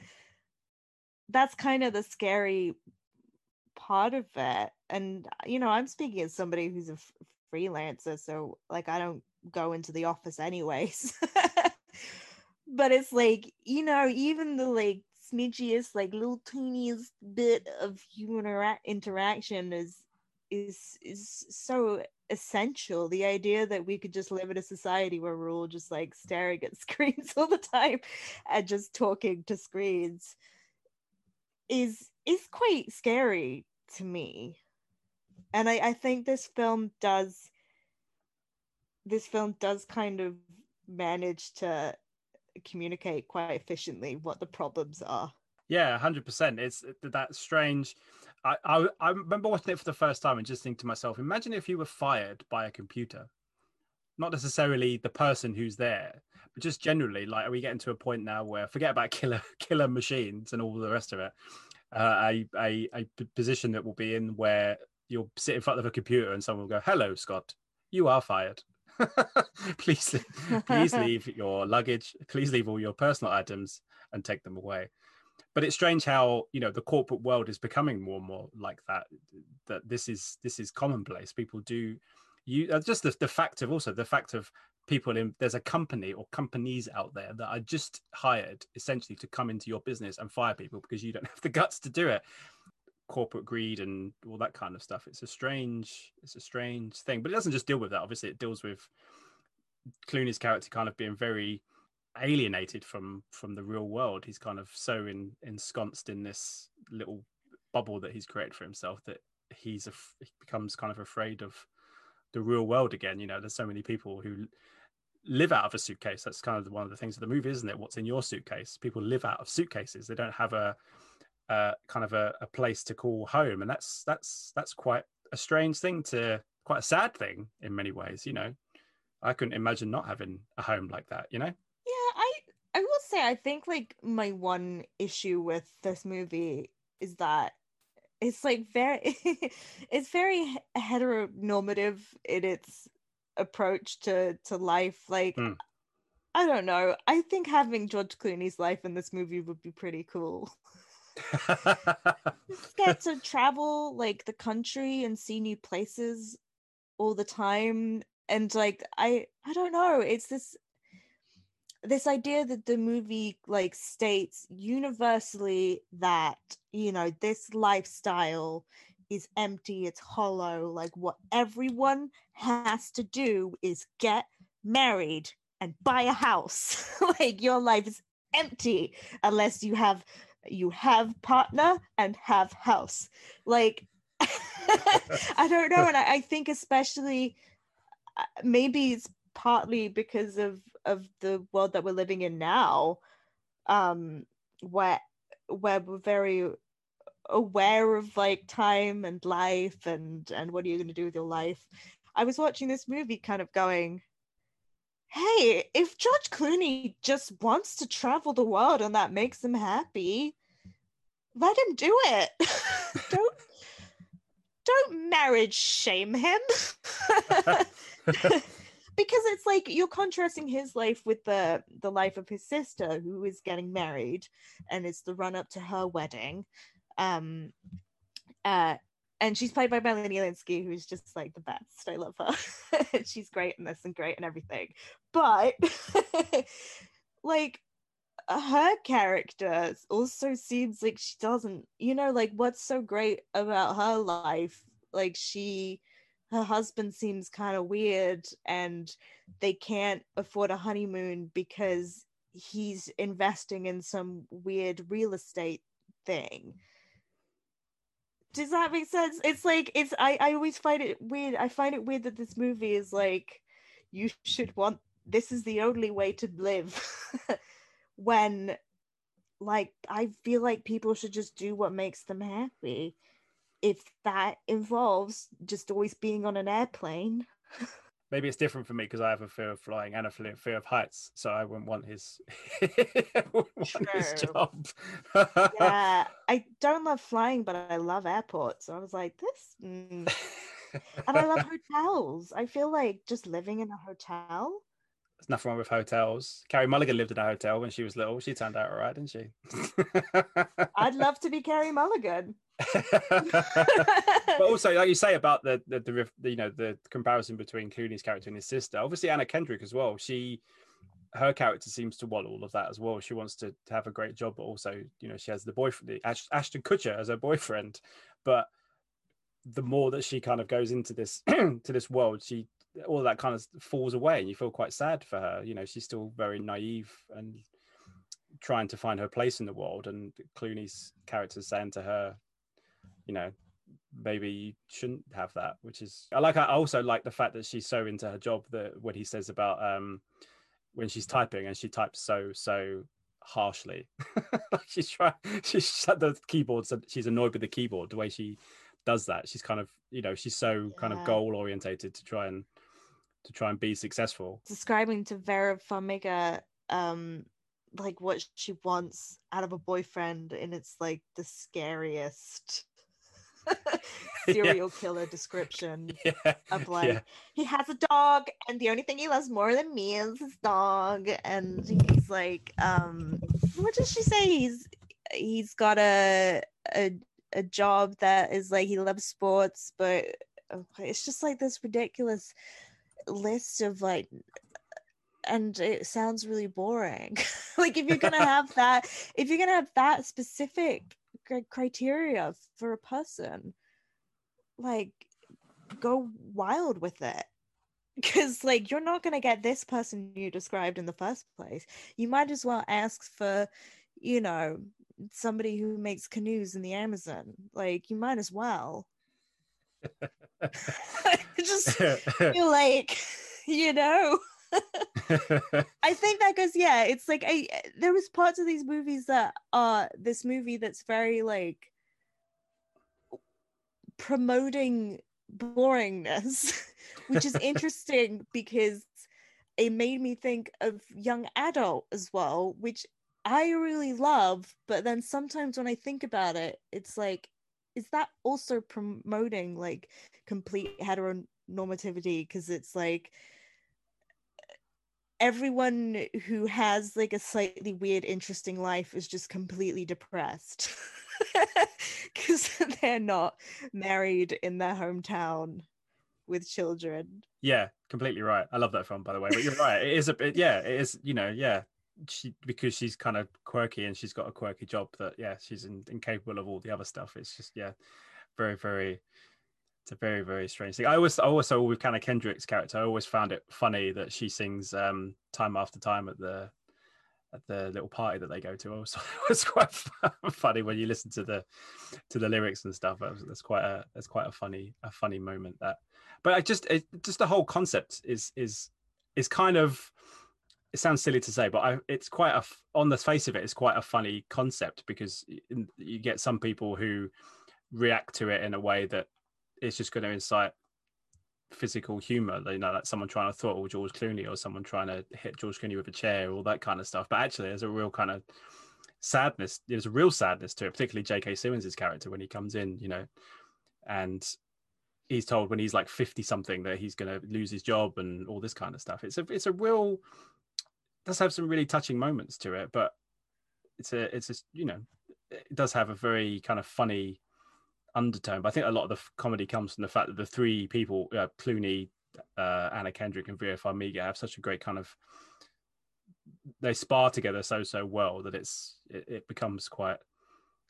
that's kind of the scary part of it and you know i'm speaking as somebody who's a f- freelancer so like i don't go into the office anyways but it's like you know even the like smidgiest like little teeniest bit of human intera- interaction is is is so essential. The idea that we could just live in a society where we're all just like staring at screens all the time and just talking to screens is is quite scary to me. And I, I think this film does this film does kind of manage to communicate quite efficiently what the problems are. Yeah, hundred percent. It's that strange. I, I I remember watching it for the first time and just thinking to myself, imagine if you were fired by a computer, not necessarily the person who's there, but just generally. Like, are we getting to a point now where forget about killer killer machines and all the rest of it? Uh, a, a a position that will be in where you'll sit in front of a computer and someone will go, "Hello, Scott, you are fired." please, please leave your luggage. Please leave all your personal items and take them away. But it's strange how you know the corporate world is becoming more and more like that. That this is this is commonplace. People do you uh, just the, the fact of also the fact of people in there's a company or companies out there that are just hired essentially to come into your business and fire people because you don't have the guts to do it corporate greed and all that kind of stuff. It's a strange, it's a strange thing, but it doesn't just deal with that. Obviously, it deals with Clooney's character kind of being very alienated from from the real world. He's kind of so in, ensconced in this little bubble that he's created for himself that he's a, he becomes kind of afraid of the real world again. You know, there's so many people who live out of a suitcase. That's kind of one of the things of the movie, isn't it? What's in your suitcase? People live out of suitcases. They don't have a uh, kind of a, a place to call home, and that's that's that's quite a strange thing to quite a sad thing in many ways. You know, I couldn't imagine not having a home like that. You know. Yeah, I I will say I think like my one issue with this movie is that it's like very it's very heteronormative in its approach to to life like Mm. i don't know i think having george clooney's life in this movie would be pretty cool get to travel like the country and see new places all the time. And like i i don't know it's this this idea that the movie like states universally that you know this lifestyle is empty it's hollow like what everyone has to do is get married and buy a house. Like your life is empty unless you have you have partner and have house. Like i don't know and I, I think especially uh, maybe it's partly because of of the world that we're living in now um where where we're very aware of like time and life and and what are you going to do with your life. I was watching this movie kind of going hey if george clooney just wants to travel the world and that makes him happy let him do it don't don't marriage shame him because it's like you're contrasting his life with the the life of his sister who is getting married and it's the run up to her wedding um uh and she's played by Melanie Lynskey, who's just like the best. I love her. she's great in this and great in everything. But like her character also seems like she doesn't, you know, like what's so great about her life? Like she her husband seems kind of weird and they can't afford a honeymoon because he's investing in some weird real estate thing does that make sense it's like it's i i always find it weird i find it weird that this movie is like you should want this is the only way to live when like i feel like people should just do what makes them happy if that involves just always being on an airplane Maybe it's different for me because I have a fear of flying and a fear fear of heights, so I wouldn't want his, wouldn't want his job. yeah i don't love flying but i love airports so i was like this mm. and i love hotels i feel like just living in a hotel There's nothing wrong with hotels. Carey Mulligan lived in a hotel when she was little. She turned out all right, didn't she? i'd love to be carey mulligan but also, like you say about the, the the the, you know the comparison between Clooney's character and his sister. Obviously, Anna Kendrick as well. She her character seems to want all of that as well. She wants to, to have a great job, but also you know she has the boyfriend, Ash- Ashton Kutcher as her boyfriend. But the more that she kind of goes into this to this world, she all that kind of falls away, and you feel quite sad for her. You know, she's still very naive and trying to find her place in the world. And Clooney's character saying to her, you know, maybe you shouldn't have that which is i like i also like the fact that she's so into her job that what he says about um when she's typing and she types so so harshly she's trying she's at the keyboard so she's annoyed with the keyboard the way she does that she's kind of you know she's so kind of goal orientated to try and to try and be successful. Describing to Vera Farmiga um like what she wants out of a boyfriend and it's like the scariest serial killer description yeah. of like yeah. he has a dog and the only thing he loves more than me is his dog and he's like um what does she say? He's he's got a a, a job that is like he loves sports but uh, it's just like this ridiculous list of like and it sounds really boring. Like if you're gonna have that if you're gonna have that specific criteria for a person like go wild with it. Because like you're not going to get this person you described in the first place. You might as well ask for you know somebody who makes canoes in the amazon. Like you might as well just feel like you know? I think that goes, yeah, it's like I there was parts of these movies that are this movie that's very like promoting boringness, which is interesting because it made me think of young adult as well, which I really love, but then sometimes when I think about it, it's like, is that also promoting like complete heteronormativity? Because it's like everyone who has like a slightly weird interesting life is just completely depressed because they're not married in their hometown with children Yeah, completely right. I love that film, by the way. But you're right. It is a bit. Yeah, it is. You know, yeah. She because she's kind of quirky and she's got a quirky job that yeah she's in, incapable of all the other stuff. It's just yeah, very very. It's a very very strange thing. I always I also with kind of Kendrick's character. I always found it funny that she sings um time after time at the at the little party that they go to. Also, it was quite funny when you listen to the to the lyrics and stuff. That's quite a that's quite a funny a funny moment that but I just it, just the whole concept is is is kind of it sounds silly to say, but I, it's quite a on the face of it, it's quite a funny concept because you get some people who react to it in a way that it's just going to incite physical humor. You know, like someone trying to throttle George Clooney or someone trying to hit George Clooney with a chair, all that kind of stuff. But actually, there's a real kind of sadness. There's a real sadness to it, particularly J.K. Simmons' character when he comes in. You know, and he's told when he's like 50 something that he's going to lose his job and all this kind of stuff it's a it's a real does have some really touching moments to it but it's a it's a you know it does have a very kind of funny undertone but i think a lot of the f- comedy comes from the fact that the three people uh, clooney uh, anna kendrick and vera farmiga have such a great kind of they spar together so so well that it's it, it becomes quite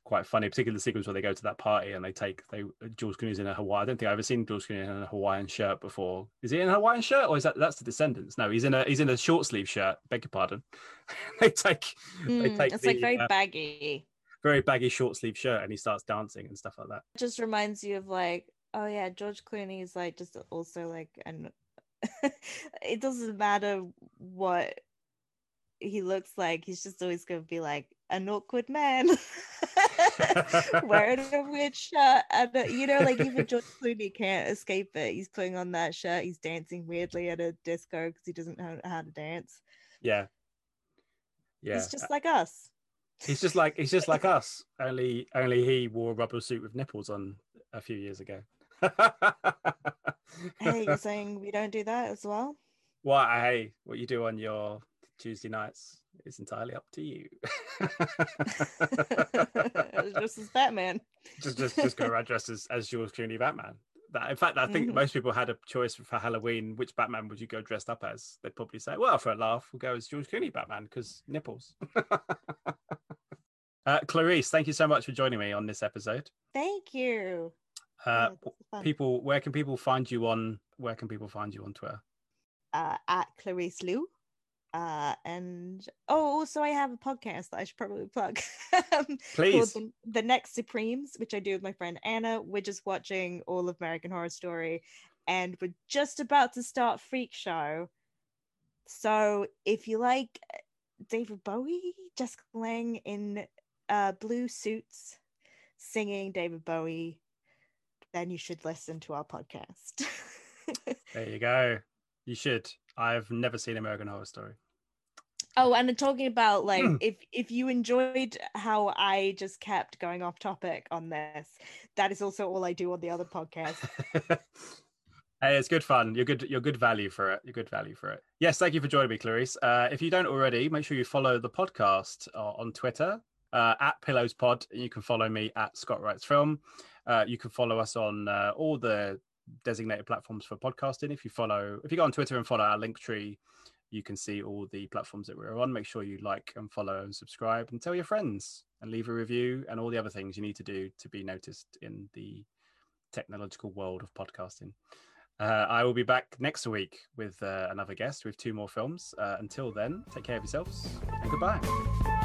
quite funny, particularly the sequence where they go to that party and they take they George Clooney's in a Hawaii. I don't think I've ever seen George Clooney in a Hawaiian shirt before. Is he in a Hawaiian shirt or is that that's the Descendants? No, he's in a he's in a short sleeve shirt. Beg your pardon. they take they Mm, take it's the, like very uh, baggy very baggy short sleeve shirt and he starts dancing and stuff like that. it just reminds you of like oh yeah george clooney is like just also like and it doesn't matter what he looks like he's just always going to be like an awkward man wearing a weird shirt and uh, you know like even george clooney can't escape it he's putting on that shirt he's dancing weirdly at a disco because he doesn't know how to dance Yeah. Yeah. he's just like us He's just like he's just like us. Only only he wore a rubber suit with nipples on a few years ago. hey you're saying we don't do that as well Well, hey, what you do on your Tuesday nights is entirely up to you. just as batman just just just go around dressed as, as George Clooney Batman. That in fact, I think Mhm. most people had a choice for Halloween. Which Batman would you go dressed up as? They'd probably say, "Well, for a laugh, we'll go as George Clooney Batman because nipples." uh, Clarice, thank you so much for joining me on this episode. thank you Uh, Yeah, this is fun. people, where can people find you on? Where can people find you on Twitter? uh, at Clarice Lou Uh, and oh, also I have a podcast that I should probably plug. Please. the, the Next Supremes, which I do with my friend Anna. We're just watching all of American Horror Story, and we're just about to start Freak Show. So if you like David Bowie, Jessica Lange in uh, blue suits singing David Bowie, then you should listen to our podcast. There you go. You should. I've never seen American Horror Story. Oh, and talking about like if if you enjoyed how I just kept going off topic on this, that is also all I do on the other podcast. Hey, it's good fun. You're good. You're good value for it. You're good value for it. Yes, thank you for joining me, Clarice. Uh, if you don't already, make sure you follow the podcast uh, on Twitter uh, at Pillows Pod. You can follow me at Scott Wrights Film. Uh, you can follow us on uh, all the designated platforms for podcasting. If you follow, if you go on Twitter and follow our link tree, you can see all the platforms that we're on. Make sure you like and follow and subscribe, and tell your friends and leave a review and all the other things you need to do to be noticed in the technological world of podcasting. Uh, I will be back next week with uh, another guest with two more films. Uh, until then, take care of yourselves and goodbye.